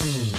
Mm-hmm.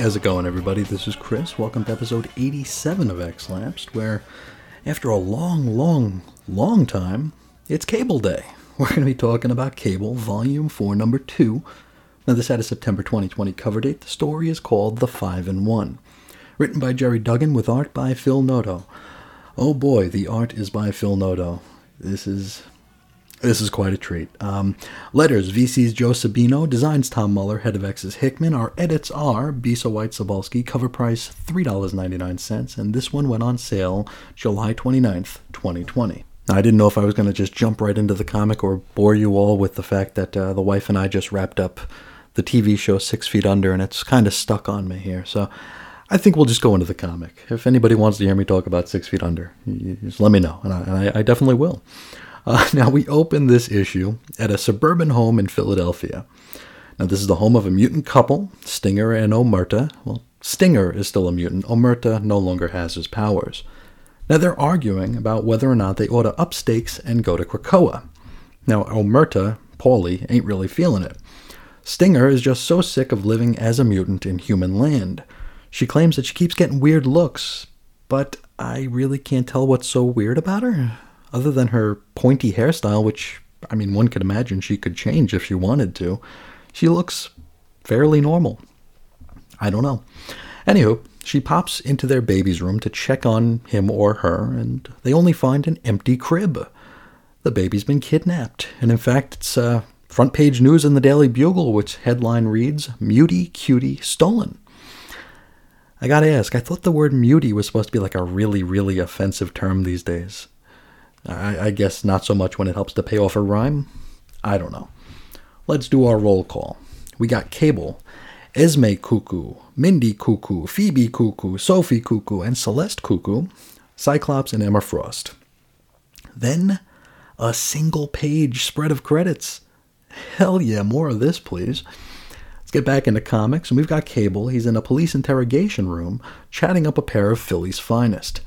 How's it going, everybody? This is Chris. Welcome to episode 87 of X Lapsed, where after a long, long, long time, it's Cable Day. We're going to be talking about Cable, Volume 4, Number 2. Now, this had a September 2020 cover date. The story is called The Five in One. Written by Gerry Duggan with art by Phil Noto. Oh boy, the art is by Phil Noto. This is this is quite a treat. Um, letters, VC's Joe Sabino, designs Tom Muller, head of X's Hickman. Our edits are Bissa White Cebulski, cover price $3.99, and this one went on sale July 29th, 2020. Now, I didn't know if I was going to just jump right into the comic or bore you all with the fact that uh, the wife and I just wrapped up the TV show Six Feet Under, and it's kind of stuck on me here. So I think we'll just go into the comic. If anybody wants to hear me talk about Six Feet Under, just let me know, and I, and I, I definitely will. Uh, now, we open this issue at a suburban home in Philadelphia. Now, this is the home of a mutant couple, Stinger and Omerta. Well, Stinger is still a mutant. Omerta no longer has his powers. Now, they're arguing about whether or not they ought to up stakes and go to Krakoa. Now, Omerta, Paulie, ain't really feeling it. Stinger is just so sick of living as a mutant in human land. She claims that she keeps getting weird looks, but I really can't tell what's so weird about her, other than her pointy hairstyle, which, I mean, one could imagine she could change if she wanted to. She looks fairly normal. I don't know. Anywho, she pops into their baby's room to check on him or her, and they only find an empty crib. The baby's been kidnapped, and in fact, it's uh, front page news in the Daily Bugle, which headline reads Mutie Cutie Stolen. I gotta ask, I thought the word mutie was supposed to be like a really, really offensive term these days. I, I guess not so much when it helps to pay off a rhyme. I don't know. Let's do our roll call. We got Cable, Esme Cuckoo, Mindee Cuckoo, Phoebe Cuckoo, Sophie Cuckoo, and Celeste Cuckoo, Cyclops, and Emma Frost. Then a single page spread of credits. Hell yeah, more of this, please. Let's get back into comics, and we've got Cable. He's in a police interrogation room, chatting up a pair of Philly's finest.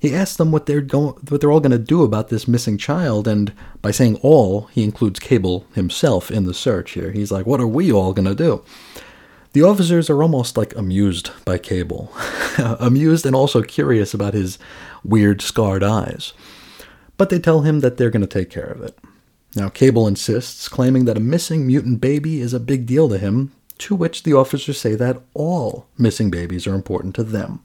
He asks them what they're going, what they're all going to do about this missing child, and by saying all, he includes Cable himself in the search. Here, he's like, "What are we all going to do?" The officers are almost like amused by Cable, amused and also curious about his weird scarred eyes. But they tell him that they're going to take care of it. Now, Cable insists, claiming that a missing mutant baby is a big deal to him, to which the officers say that all missing babies are important to them.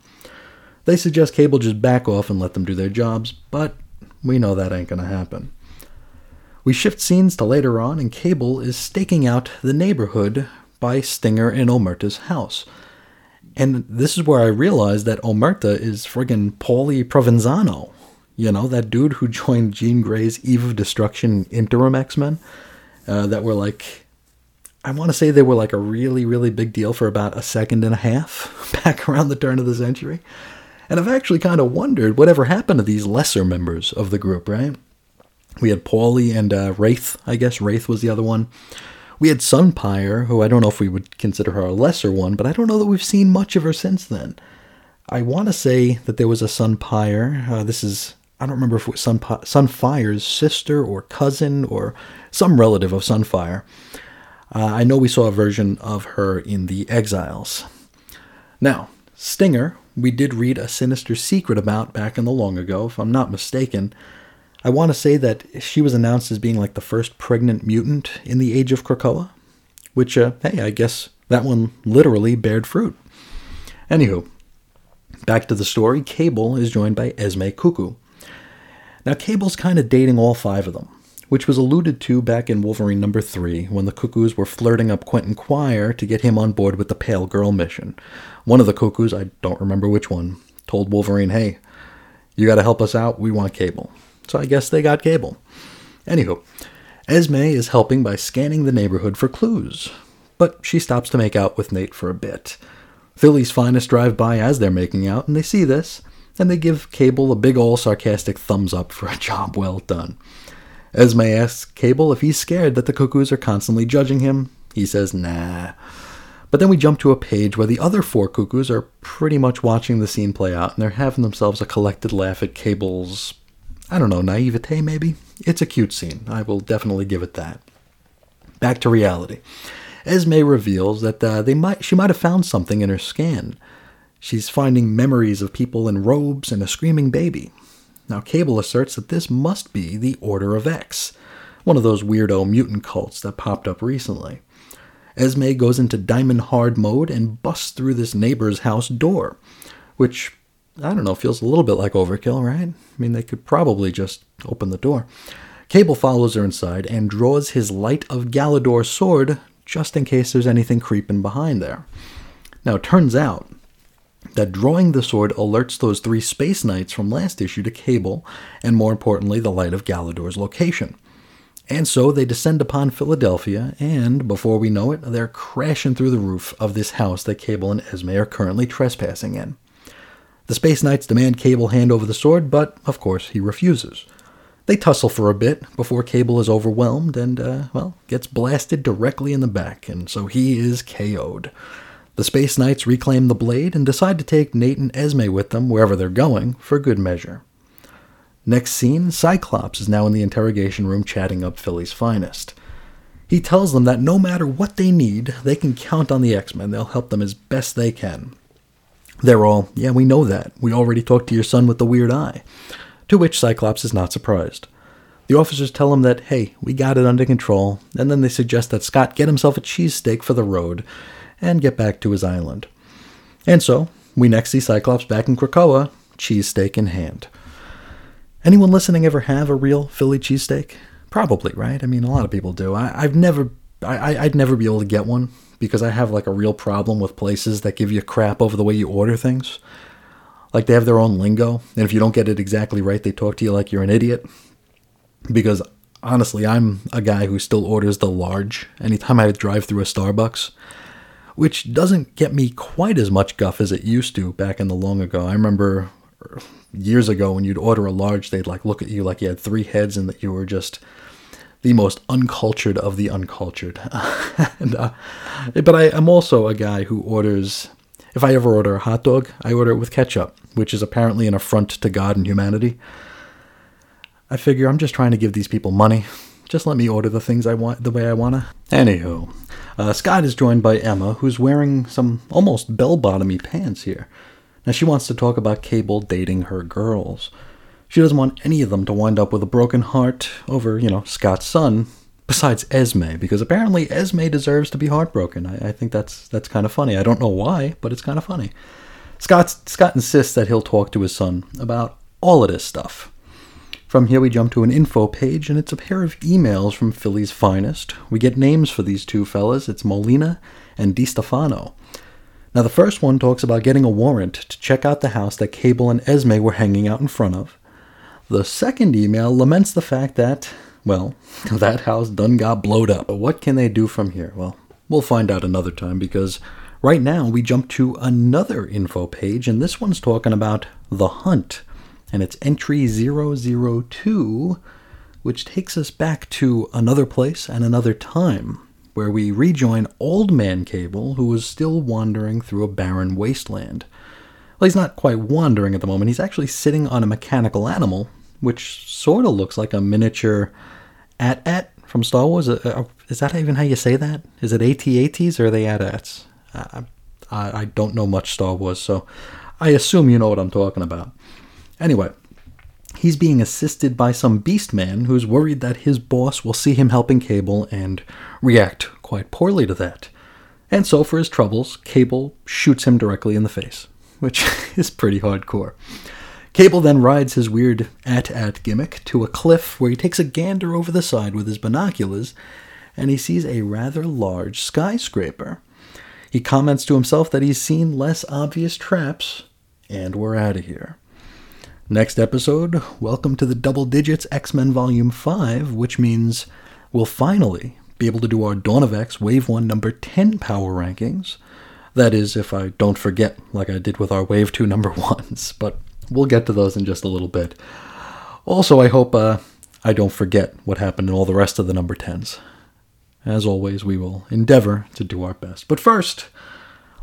They suggest Cable just back off and let them do their jobs, but we know that ain't to happen. We shift scenes to later on, and Cable is staking out the neighborhood by Stinger and Omerta's house. And this is where I realized that Omerta is friggin' Paulie Provenzano. You know, that dude who joined Jean Grey's Eve of Destruction interim X Men, uh, that were like, I want to say they were like a really, really big deal for about a second and a half back around the turn of the century. And I've actually kind of wondered whatever happened to these lesser members of the group, right? We had Paulie and uh, Wraith, I guess Wraith was the other one. We had Sunpyre, who I don't know if we would consider her a lesser one, but I don't know that we've seen much of her since then. I want to say that there was a Sunpyre. Uh, this is, I don't remember if it was Sunpi- Sunfire's sister or cousin or some relative of Sunfire. Uh, I know we saw a version of her in The Exiles. Now, Stinger, we did read a sinister secret about back in the long ago, if I'm not mistaken. I want to say that she was announced as being like the first pregnant mutant in the age of Krakoa, which, uh, hey, I guess that one literally bared fruit. Anywho, back to the story Cable is joined by Esme Cuckoo. Now, Cable's kind of dating all five of them, which was alluded to back in Wolverine number three when the Cuckoos were flirting up Quentin Quire to get him on board with the Pale Girl mission. One of the Cuckoos, I don't remember which one, told Wolverine, hey, you gotta help us out, we want Cable. So I guess they got Cable. Anywho, Esme is helping by scanning the neighborhood for clues, but she stops to make out with Nate for a bit. Philly's finest drive by as they're making out, and they see this, and they give Cable a big ol' sarcastic thumbs up for a job well done. Esme asks Cable if he's scared that the cuckoos are constantly judging him. He says, nah. But then we jump to a page where the other four cuckoos are pretty much watching the scene play out, and they're having themselves a collected laugh at Cable's, I don't know, naivete maybe? It's a cute scene. I will definitely give it that. Back to reality. Esme reveals that uh, they might she might have found something in her scan. She's finding memories of people in robes and a screaming baby. Now, Cable asserts that this must be the Order of X, one of those weirdo mutant cults that popped up recently. Esme goes into diamond hard mode and busts through this neighbor's house door, which, I don't know, feels a little bit like overkill, right? I mean, they could probably just open the door. Cable follows her inside and draws his Light of Galador sword just in case there's anything creeping behind there. Now, it turns out that drawing the sword alerts those three space knights from last issue to Cable, and more importantly, the Light of Galador's location. And so they descend upon Philadelphia, and before we know it, they're crashing through the roof of this house that Cable and Esme are currently trespassing in. The Space Knights demand Cable hand over the sword, but of course he refuses. They tussle for a bit before Cable is overwhelmed and, uh, well, gets blasted directly in the back, and so he is KO'd. The Space Knights reclaim the blade and decide to take Nate and Esme with them wherever they're going, for good measure. Next scene Cyclops is now in the interrogation room chatting up Philly's finest. He tells them that no matter what they need, they can count on the X Men. They'll help them as best they can. They're all, yeah, we know that. We already talked to your son with the weird eye. To which Cyclops is not surprised. The officers tell him that, hey, we got it under control, and then they suggest that Scott get himself a cheesesteak for the road and get back to his island. And so, we next see Cyclops back in Krakoa, cheesesteak in hand. Anyone listening ever have a real Philly cheesesteak? Probably, right? I mean, a lot of people do. I, have never, I, I'd never be able to get one because I have like a real problem with places that give you crap over the way you order things. Like they have their own lingo, and if you don't get it exactly right, they talk to you like you're an idiot. Because honestly, I'm a guy who still orders the large anytime I drive through a Starbucks which doesn't get me quite as much guff as it used to back in the long ago. I remember years ago when you'd order a large, they'd like look at you like you had three heads and that you were just the most uncultured of the uncultured. and, uh, but I, am also a guy who orders. If I ever order a hot dog, I order it with ketchup, which is apparently an affront to God and humanity. I figure I'm just trying to give these people money. Just let me order the things I want the way I wanna. Anywho, uh, Scott is joined by Emma, who's wearing some almost bell bottomy pants here. Now, she wants to talk about Cable dating her girls. She doesn't want any of them to wind up with a broken heart over, you know, Scott's son, besides Esme, because apparently Esme deserves to be heartbroken. I, I think that's that's kind of funny. I don't know why, but it's kind of funny. Scott Scott insists that he'll talk to his son about all of this stuff. From here, we jump to an info page, and it's a pair of emails from Philly's finest. We get names for these two fellas. It's Molina and Di Stefano. Now, the first one talks about getting a warrant to check out the house that Cable and Esme were hanging out in front of. The second email laments the fact that, well, that house done got blowed up. But what can they do from here? Well, we'll find out another time because right now we jump to another info page, and this one's talking about the hunt and it's entry 002, which takes us back to another place and another time, where we rejoin Old Man Cable, who is still wandering through a barren wasteland. Well, he's not quite wandering at the moment, he's actually sitting on a mechanical animal, which sort of looks like a miniature AT-AT from Star Wars. Uh, uh, is that even how you say that? Is it AT-ATs or are they AT-ATs? I, I don't know much Star Wars, so I assume you know what I'm talking about. Anyway, he's being assisted by some beast man who's worried that his boss will see him helping Cable and react quite poorly to that. And so, for his troubles, Cable shoots him directly in the face, which is pretty hardcore. Cable then rides his weird at at gimmick to a cliff where he takes a gander over the side with his binoculars and he sees a rather large skyscraper. He comments to himself that he's seen less obvious traps, and we're out of here. Next episode, welcome to the Double Digits X Men Volume 5, which means we'll finally be able to do our Dawn of X Wave 1 number 10 power rankings. That is, if I don't forget, like I did with our Wave 2 number 1s, but we'll get to those in just a little bit. Also, I hope uh, I don't forget what happened in all the rest of the number 10s. As always, we will endeavor to do our best. But first,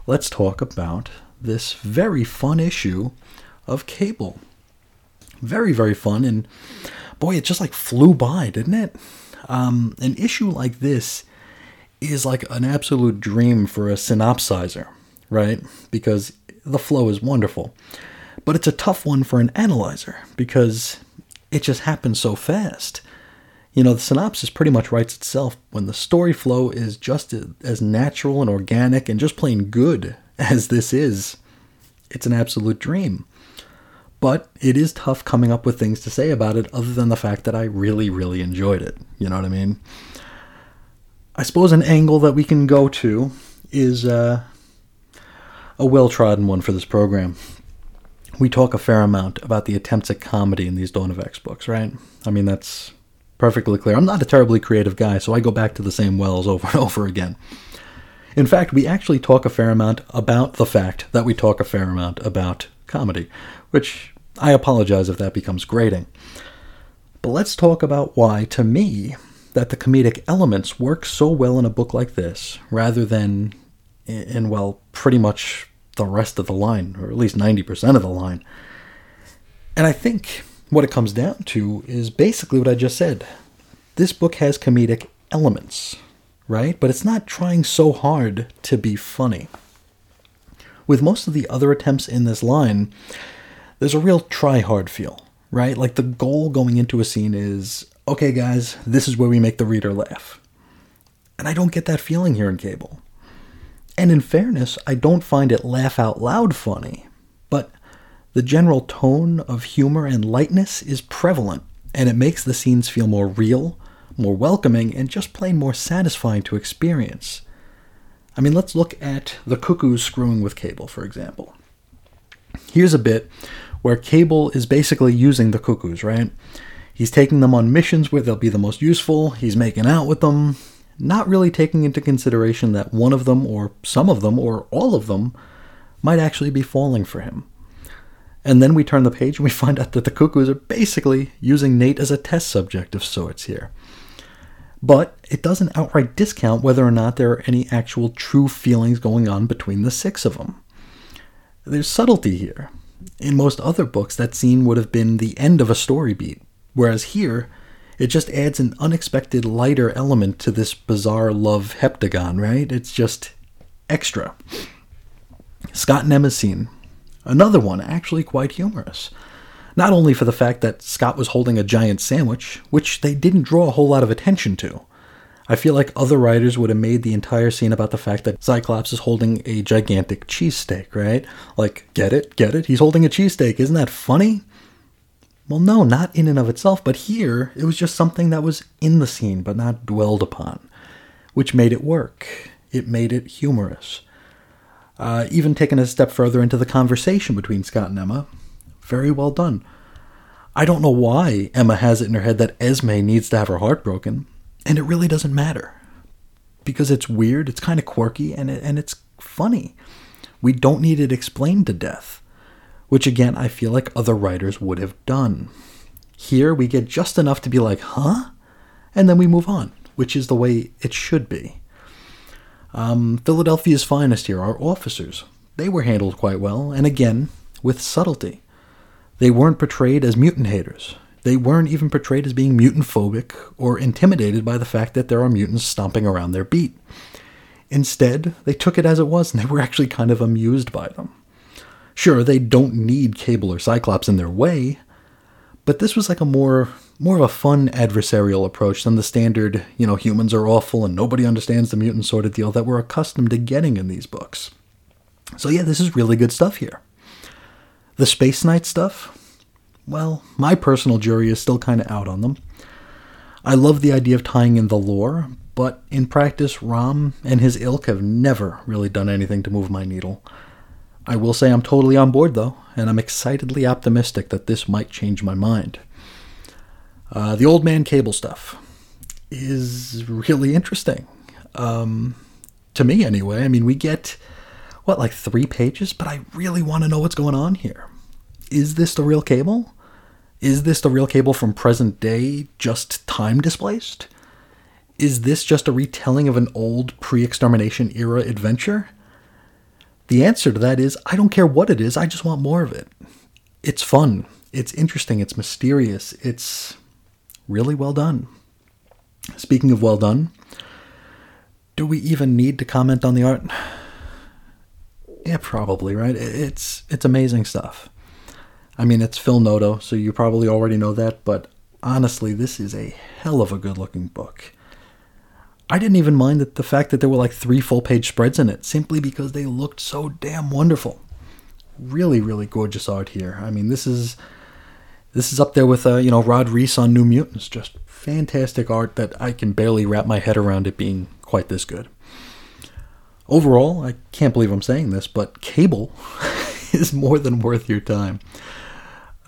let's talk about this very fun issue of Cable. Very, very fun, and boy, it just like flew by, didn't it? Um, an issue like this is like an absolute dream for a synopsizer, right? Because the flow is wonderful. But it's a tough one for an analyzer because it just happens so fast. You know, the synopsis pretty much writes itself when the story flow is just as natural and organic and just plain good as this is. It's an absolute dream. But it is tough coming up with things to say about it other than the fact that I really, really enjoyed it. You know what I mean? I suppose an angle that we can go to is uh, a well trodden one for this program we talk a fair amount about the attempts at comedy in these Dawn of X books, right? I mean, that's perfectly clear. I'm not a terribly creative guy, so I go back to the same wells over and over again. In fact, we actually talk a fair amount about the fact that we talk a fair amount about comedy, which I apologize if that becomes grating. But let's talk about why, to me, that the comedic elements work so well in a book like this, rather than in, well, pretty much the rest of the line, or at least 90% of the line. And I think what it comes down to is basically what I just said. This book has comedic elements, right? But it's not trying so hard to be funny. With most of the other attempts in this line, there's a real try hard feel, right? Like the goal going into a scene is okay, guys, this is where we make the reader laugh. And I don't get that feeling here in Cable. And in fairness, I don't find it laugh out loud funny, but the general tone of humor and lightness is prevalent, and it makes the scenes feel more real, more welcoming, and just plain more satisfying to experience. I mean, let's look at the cuckoos screwing with Cable, for example. Here's a bit where Cable is basically using the cuckoos, right? He's taking them on missions where they'll be the most useful, he's making out with them, not really taking into consideration that one of them, or some of them, or all of them, might actually be falling for him. And then we turn the page and we find out that the cuckoos are basically using Nate as a test subject of sorts here. But it doesn't outright discount whether or not there are any actual true feelings going on between the six of them. There's subtlety here. In most other books, that scene would have been the end of a story beat, whereas here, it just adds an unexpected lighter element to this bizarre love heptagon, right? It's just extra. Scott and Emma's scene. Another one, actually quite humorous. Not only for the fact that Scott was holding a giant sandwich, which they didn't draw a whole lot of attention to. I feel like other writers would have made the entire scene about the fact that Cyclops is holding a gigantic cheesesteak, right? Like, get it? Get it? He's holding a cheesesteak. Isn't that funny? Well, no, not in and of itself, but here it was just something that was in the scene but not dwelled upon, which made it work. It made it humorous. Uh, even taking a step further into the conversation between Scott and Emma, very well done. I don't know why Emma has it in her head that Esme needs to have her heart broken, and it really doesn't matter. Because it's weird, it's kind of quirky, and, it, and it's funny. We don't need it explained to death which again I feel like other writers would have done. Here we get just enough to be like, huh? And then we move on, which is the way it should be. Um, Philadelphia's finest here are officers. They were handled quite well, and again, with subtlety. They weren't portrayed as mutant haters. They weren't even portrayed as being mutant phobic or intimidated by the fact that there are mutants stomping around their beat. Instead, they took it as it was and they were actually kind of amused by them. Sure, they don't need Cable or Cyclops in their way, but this was like a more more of a fun adversarial approach than the standard, you know, humans are awful and nobody understands the mutant sort of deal that we're accustomed to getting in these books. So yeah, this is really good stuff here. The Space Knight stuff, well, my personal jury is still kind of out on them. I love the idea of tying in the lore, but in practice, Rom and his ilk have never really done anything to move my needle. I will say I'm totally on board, though, and I'm excitedly optimistic that this might change my mind. Uh, the Old Man Cable stuff is really interesting. Um, to me, anyway. I mean, we get, what, like three pages? But I really want to know what's going on here. Is this the real cable? Is this the real cable from present day, just time displaced? Is this just a retelling of an old pre extermination era adventure? The answer to that is I don't care what it is, I just want more of it. It's fun, it's interesting, it's mysterious, it's really well done. Speaking of well done, do we even need to comment on the art? Yeah, probably, right? It's it's amazing stuff. I mean, it's Phil Noto, so you probably already know that, but honestly, this is a hell of a good-looking book. I didn't even mind that the fact that there were like three full-page spreads in it, simply because they looked so damn wonderful. Really, really gorgeous art here. I mean, this is this is up there with uh, you know Rod Reis on New Mutants. Just fantastic art that I can barely wrap my head around it being quite this good. Overall, I can't believe I'm saying this, but Cable is more than worth your time.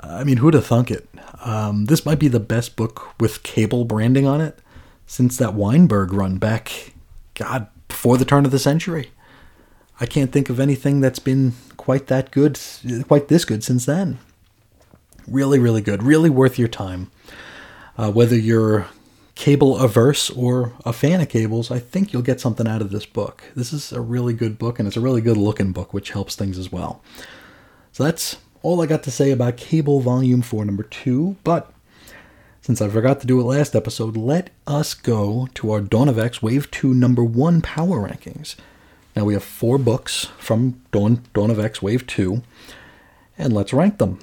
I mean, who'd have thunk it? Um, this might be the best book with Cable branding on it since that Weinberg run back, God, before the turn of the century. I can't think of anything that's been quite that good, quite this good since then. Really, really good. Really worth your time. Uh, whether you're cable averse or a fan of cables, I think you'll get something out of this book. This is a really good book, and it's a really good looking book, which helps things as well. So that's all I got to say about Cable Volume 4, Number 2. But since I forgot to do it last episode, let us go to our Dawn of X Wave 2 Number 1 Power Rankings. Now we have four books from Dawn, Dawn of X Wave 2, and let's rank them.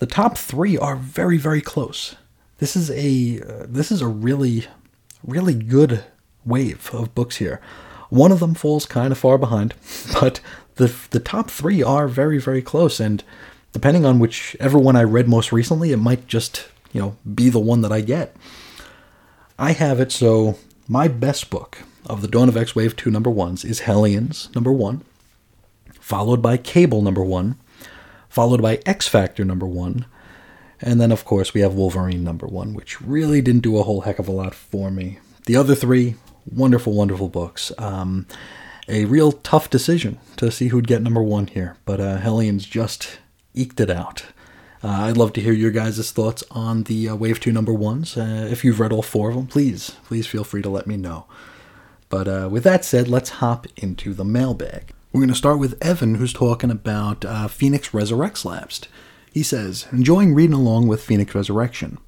The top three are very, very close. This is a uh, this is a really really good wave of books here. One of them falls kind of far behind, but the the top 3 are very very close and depending on whichever one I read most recently, it might just, you know, be the one that I get. I have it so my best book of the Dawn of X Wave 2 number 1s is Hellions number 1, followed by Cable number 1, followed by X Factor number 1, and then, of course, we have Wolverine number one, which really didn't do a whole heck of a lot for me. The other three, wonderful, wonderful books. Um, a real tough decision to see who'd get number one here, but uh, Hellions just eked it out. Uh, I'd love to hear your guys' thoughts on the uh, Wave 2 number ones. Uh, if you've read all four of them, please, please feel free to let me know. But uh, with that said, let's hop into the mailbag. We're going to start with Evan, who's talking about uh, Phoenix Resurrects Lapsed. He says, enjoying reading along with Phoenix Resurrection.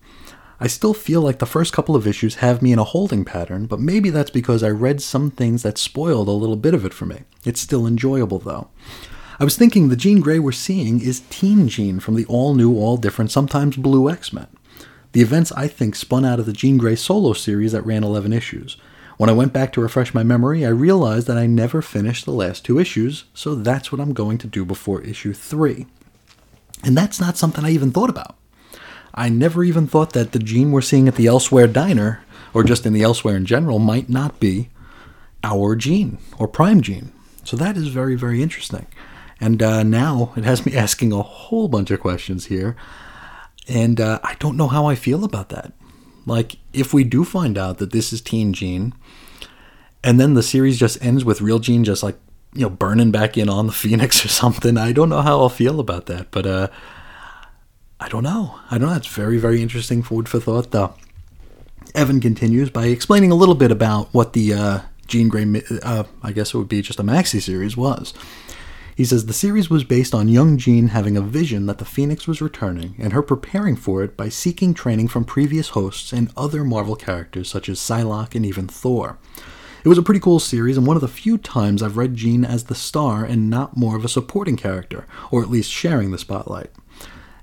I still feel like the first couple of issues have me in a holding pattern, but maybe that's because I read some things that spoiled a little bit of it for me. It's still enjoyable, though. I was thinking the Jean Grey we're seeing is Teen Jean from the all new, all different, sometimes blue X Men. The events, I think, spun out of the Jean Grey solo series that ran 11 issues. When I went back to refresh my memory, I realized that I never finished the last two issues, so that's what I'm going to do before issue 3. And that's not something I even thought about. I never even thought that the Jean we're seeing at the Elsewhere Diner, or just in the Elsewhere in general, might not be our Jean or Prime Jean. So that is very, very interesting. And uh, now it has me asking a whole bunch of questions here. And uh, I don't know how I feel about that. Like, if we do find out that this is Teen Jean, and then the series just ends with Real Jean just like you know, burning back in on the Phoenix or something. I don't know how I'll feel about that, but uh, I don't know. I don't know. It's very, very interesting food for thought, though. Evan continues by explaining a little bit about what the uh, Grey, uh, I guess it would be just a maxi series, was. He says the series was based on young Jean having a vision that the Phoenix was returning and her preparing for it by seeking training from previous hosts and other Marvel characters such as Psylocke and even Thor. It was a pretty cool series, and one of the few times I've read Jean as the star and not more of a supporting character, or at least sharing the spotlight.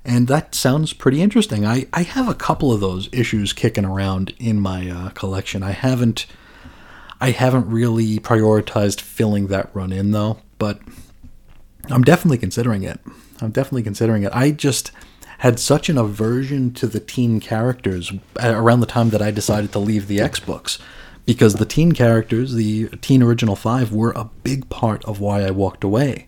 And that sounds pretty interesting. I, I have a couple of those issues kicking around in my uh, collection. I haven't I haven't really prioritized filling that run in though, but I'm definitely considering it. I'm definitely considering it. I just had such an aversion to the teen characters around the time that I decided to leave the X books. Because the teen characters, the teen original five, were a big part of why I walked away.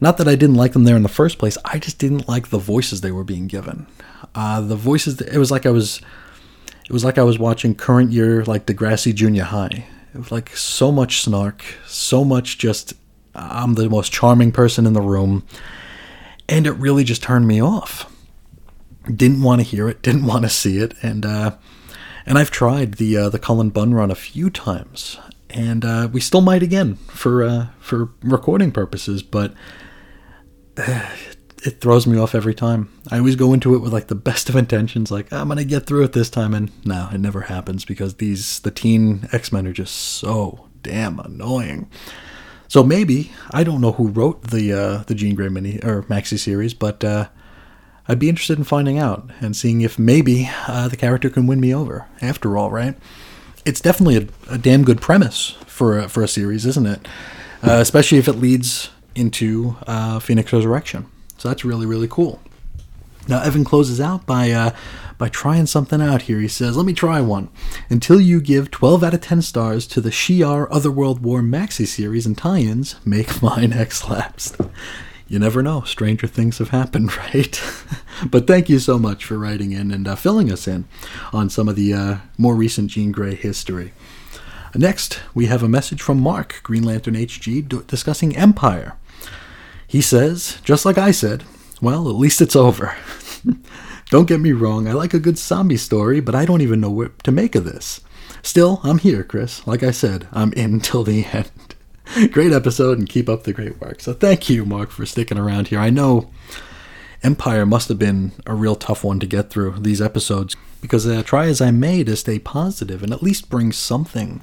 Not that I didn't like them there in the first place, I just didn't like the voices they were being given. Uh, the voices, it was like I was, it was like I was watching current year like Degrassi Junior High. It was like so much snark, so much just I'm the most charming person in the room, and it really just turned me off. Didn't want to hear it, didn't want to see it, and uh, and I've tried the uh, the Cullen Bunn run a few times, and uh, we still might again for uh, for recording purposes, but it throws me off every time. I always go into it with like the best of intentions, like I'm gonna get through it this time, and no, it never happens because these the teen X Men are just so damn annoying. So maybe I don't know who wrote the uh, the Jean Grey mini or maxi series, but uh, I'd be interested in finding out and seeing if maybe uh, the character can win me over. After all, right? It's definitely a, a damn good premise for a, for a series, isn't it? Uh, especially if it leads into uh, Phoenix Resurrection. So that's really really cool. Now Evan closes out by uh, by trying something out here. He says, "Let me try one. Until you give 12 out of 10 stars to the Shi'ar Otherworld War maxi series and tie-ins, make mine X-lapsed." You never know. Stranger things have happened, right? but thank you so much for writing in and uh, filling us in on some of the uh, more recent Jean Grey history. Next, we have a message from Mark, Green Lantern HG, d- discussing Empire. He says, just like I said, well, at least it's over. don't get me wrong, I like a good zombie story, but I don't even know what to make of this. Still, I'm here, Chris. Like I said, I'm in till the end. great episode and keep up the great work. So thank you, Mark, for sticking around here. I know Empire must have been a real tough one to get through these episodes because I try as I may to stay positive and at least bring something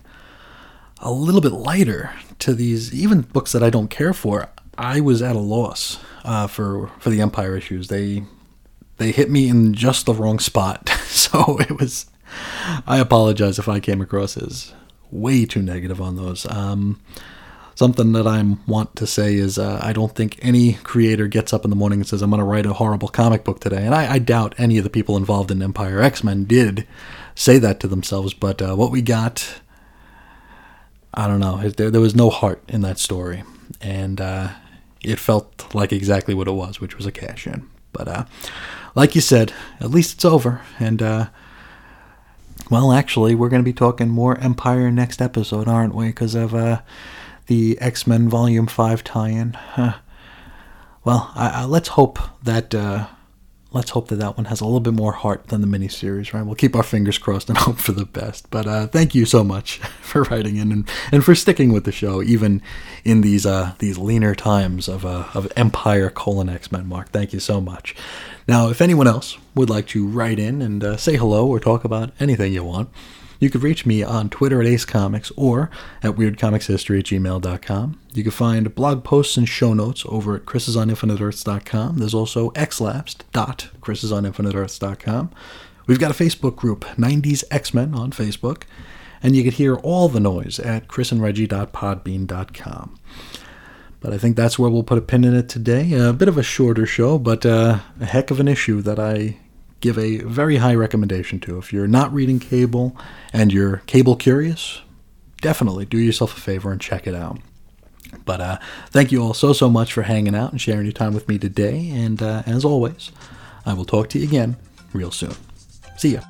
a little bit lighter to these even books that I don't care for. I was at a loss uh, for for the Empire issues. They they hit me in just the wrong spot, so it was. I apologize if I came across as way too negative on those. Um, something that I want to say is uh, I don't think any creator gets up in the morning and says I'm going to write a horrible comic book today, and I, I, doubt any of the people involved in Empire X Men did say that to themselves. But uh, what we got, I don't know. There, there was no heart in that story, and uh, it felt like exactly what it was, which was a cash in. But uh, like you said, at least it's over. And uh, well, actually, we're going to be talking more Empire next episode, aren't we? Because of uh, the X Men Volume Five tie-in. Huh. Well, I, I, let's hope that uh, let's hope that that one has a little bit more heart than the miniseries, right? We'll keep our fingers crossed and hope for the best. But uh, thank you so much for writing in and, and for sticking with the show, even in these uh, these leaner times of uh, of Empire colon X Men. Mark, thank you so much. Now, if anyone else would like to write in and uh, say hello or talk about anything you want, you can reach me on Twitter at Ace Comics or at WeirdComicsHistory at gmail.com. You can find blog posts and show notes over at chrisisoninfiniteearths.com. There's also xlapsed.chrisisoninfiniteearths.com. We've got a Facebook group, 90s X-Men on Facebook, and you can hear all the noise at chrisandreggie.podbean.com. But I think that's where we'll put a pin in it today. A bit of a shorter show, but uh, a heck of an issue that I give a very high recommendation to. If you're not reading cable and you're cable curious, definitely do yourself a favor and check it out. But uh, thank you all so, so much for hanging out and sharing your time with me today. And uh, as always, I will talk to you again real soon. See ya.